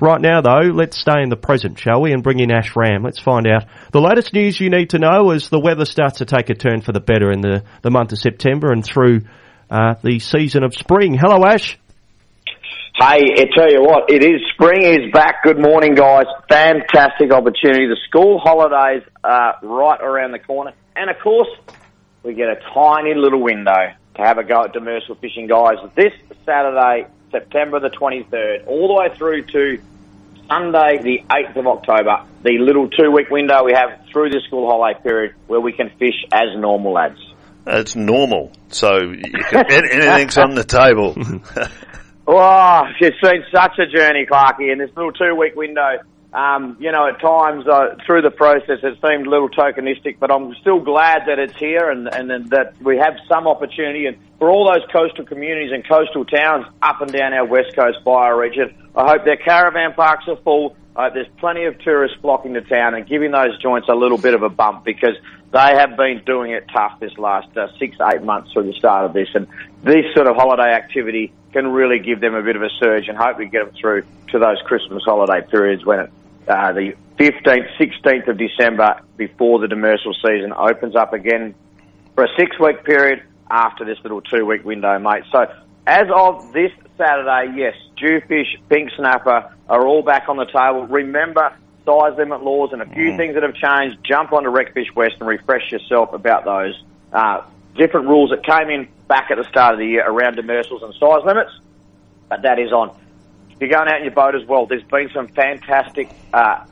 Right now, though, let's stay in the present, shall we, and bring in Ash Ramm. Let's find out the latest news you need to know as the weather starts to take a turn for the better in the, the month of September and through uh, the season of spring. Hello, Ash. Hey, I tell you what, it is spring is back. Good morning, guys. Fantastic opportunity. The school holidays are right around the corner, and of course, we get a tiny little window to have a go at demersal fishing, guys. This Saturday, September the 23rd, all the way through to Sunday, the 8th of October, the little two-week window we have through the school holiday period where we can fish as normal, lads. It's normal, so can, anything's on the table. Oh, it's been such a journey, Clarky, in this little two-week window. Um, you know, at times uh, through the process, it seemed a little tokenistic, but I'm still glad that it's here and, and, that we have some opportunity. And for all those coastal communities and coastal towns up and down our west coast bioregion, I hope their caravan parks are full. Hope there's plenty of tourists flocking to town and giving those joints a little bit of a bump because they have been doing it tough this last uh, six, eight months through the start of this. And this sort of holiday activity can really give them a bit of a surge and hopefully get them through to those Christmas holiday periods when it, uh, the 15th, 16th of December before the demersal season opens up again for a six week period after this little two week window, mate. So as of this Saturday, yes, jewfish, pink snapper are all back on the table. Remember size limit laws and a few mm. things that have changed. Jump onto Recfishwest and refresh yourself about those. Uh, different rules that came in back at the start of the year around demersals and size limits, but that is on. You're going out in your boat as well, there's been some fantastic uh,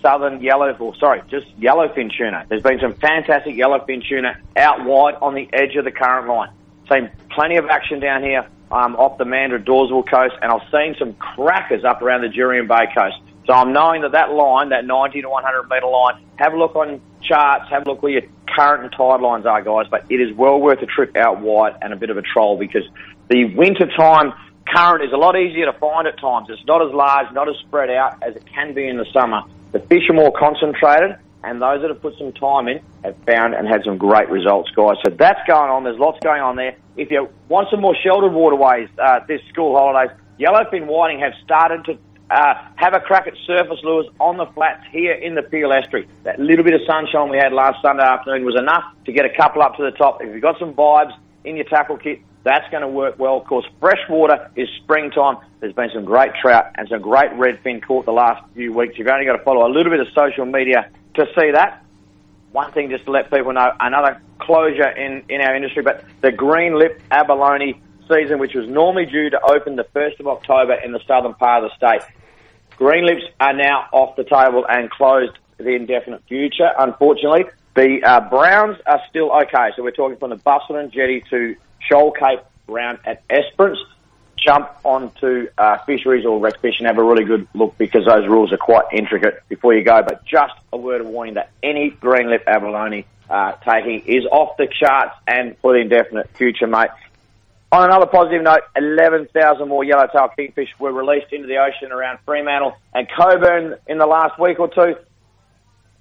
southern yellow, or sorry, just yellowfin tuna. There's been some fantastic yellowfin tuna out wide on the edge of the current line. Seen plenty of action down here um, off the Mandurah Dawesville coast, and I've seen some crackers up around the Jurien Bay coast. So I'm knowing that that line, that 90 to 100 metre line, have a look on charts, have a look where your current and tide lines are, guys. But it is well worth a trip out wide and a bit of a troll because the winter time current is a lot easier to find at times. It's not as large, not as spread out as it can be in the summer. The fish are more concentrated, and those that have put some time in have found and had some great results, guys. So that's going on. There's lots going on there. If you want some more sheltered waterways uh, this school holidays, yellowfin whiting have started to uh, have a crack at surface lures on the flats here in the Peel Estuary. That little bit of sunshine we had last Sunday afternoon was enough to get a couple up to the top. If you've got some vibes in your tackle kit, that's going to work well. Of course, freshwater is springtime. There's been some great trout and some great redfin caught the last few weeks. You've only got to follow a little bit of social media to see that. One thing just to let people know, another closure in, in our industry, but the green lip abalone season, which was normally due to open the 1st of October in the southern part of the state, Green lips are now off the table and closed for the indefinite future, unfortunately. The uh, Browns are still okay. So we're talking from the Busselton Jetty to Shoal Cape round at Esperance. Jump onto uh, fisheries or rec fish and have a really good look because those rules are quite intricate before you go. But just a word of warning that any green lip abalone uh, taking is off the charts and for the indefinite future, mate. On another positive note, 11,000 more yellowtail kingfish were released into the ocean around Fremantle and Cockburn in the last week or two.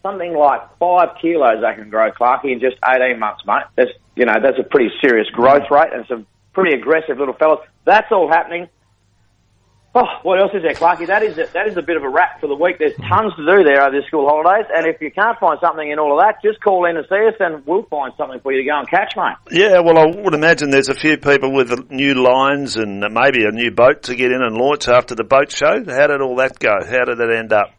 Something like five kilos they can grow, Clarky, in just 18 months, mate. That's, you know, that's a pretty serious growth rate and some pretty aggressive little fellas. That's all happening Oh, what else is there, Clarky? That is a, that is a bit of a wrap for the week. There's tons to do there over the school holidays, and if you can't find something in all of that, just call in and see us, and we'll find something for you to go and catch, mate. Yeah, well, I would imagine there's a few people with new lines and maybe a new boat to get in and launch after the boat show. How did all that go? How did it end up?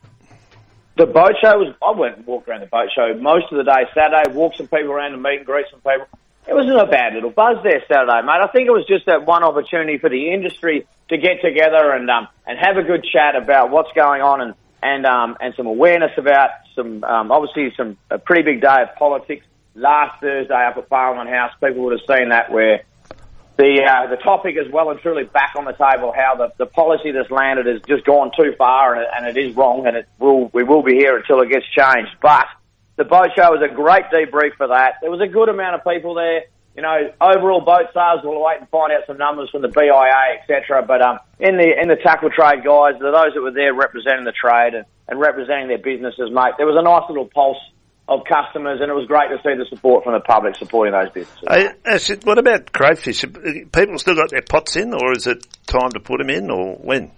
The boat show was. I went and walked around the boat show most of the day Saturday, walked some people around and meet and greet some people. It wasn't a bad little buzz there Saturday, mate. I think it was just that one opportunity for the industry to get together and um, and have a good chat about what's going on and and um, and some awareness about some um, obviously some a pretty big day of politics last Thursday up at Parliament House. People would have seen that where the uh, the topic is well and truly back on the table. How the, the policy that's landed has just gone too far and it, and it is wrong, and it will we will be here until it gets changed. But the boat show was a great debrief for that. There was a good amount of people there. You know, overall boat sales, we'll wait and find out some numbers from the BIA, etc. But um, in the in the tackle trade guys, those that were there representing the trade and, and representing their businesses, mate, there was a nice little pulse of customers, and it was great to see the support from the public supporting those businesses. What about crayfish? People still got their pots in, or is it time to put them in, or when?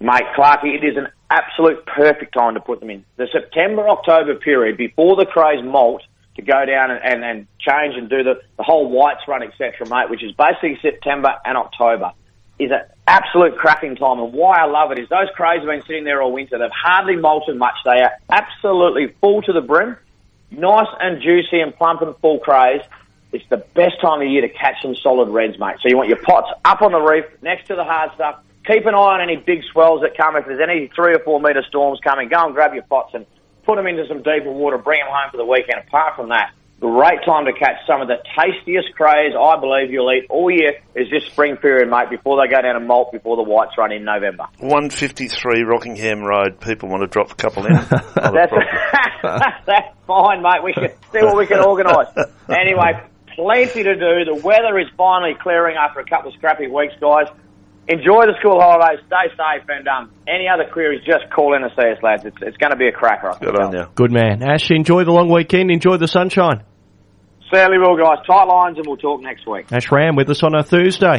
Mate, Clarky, it is an absolute perfect time to put them in. The September, October period before the crays molt to go down and, and, and change and do the, the whole whites run, etc., mate, which is basically September and October, is an absolute cracking time. And why I love it is those crays have been sitting there all winter. They've hardly molted much. They are absolutely full to the brim, nice and juicy and plump and full crays. It's the best time of year to catch some solid reds, mate. So you want your pots up on the reef, next to the hard stuff. Keep an eye on any big swells that come. If there's any three or four metre storms coming, go and grab your pots and put them into some deeper water, bring them home for the weekend. Apart from that, great time to catch some of the tastiest crays I believe you'll eat all year is this spring period, mate, before they go down and molt before the whites run in November. 153 Rockingham Road. People want to drop a couple in. that's, that's fine, mate. We can see what we can organise. Anyway, plenty to do. The weather is finally clearing after a couple of scrappy weeks, guys. Enjoy the school holidays. Stay safe, and um, any other queries, just call in and see us, lads. It's, it's going to be a cracker. Good on you. Good man. Ash, enjoy the long weekend. Enjoy the sunshine. Certainly well, guys. Tight lines, and we'll talk next week. Ash Ramm with us on a Thursday.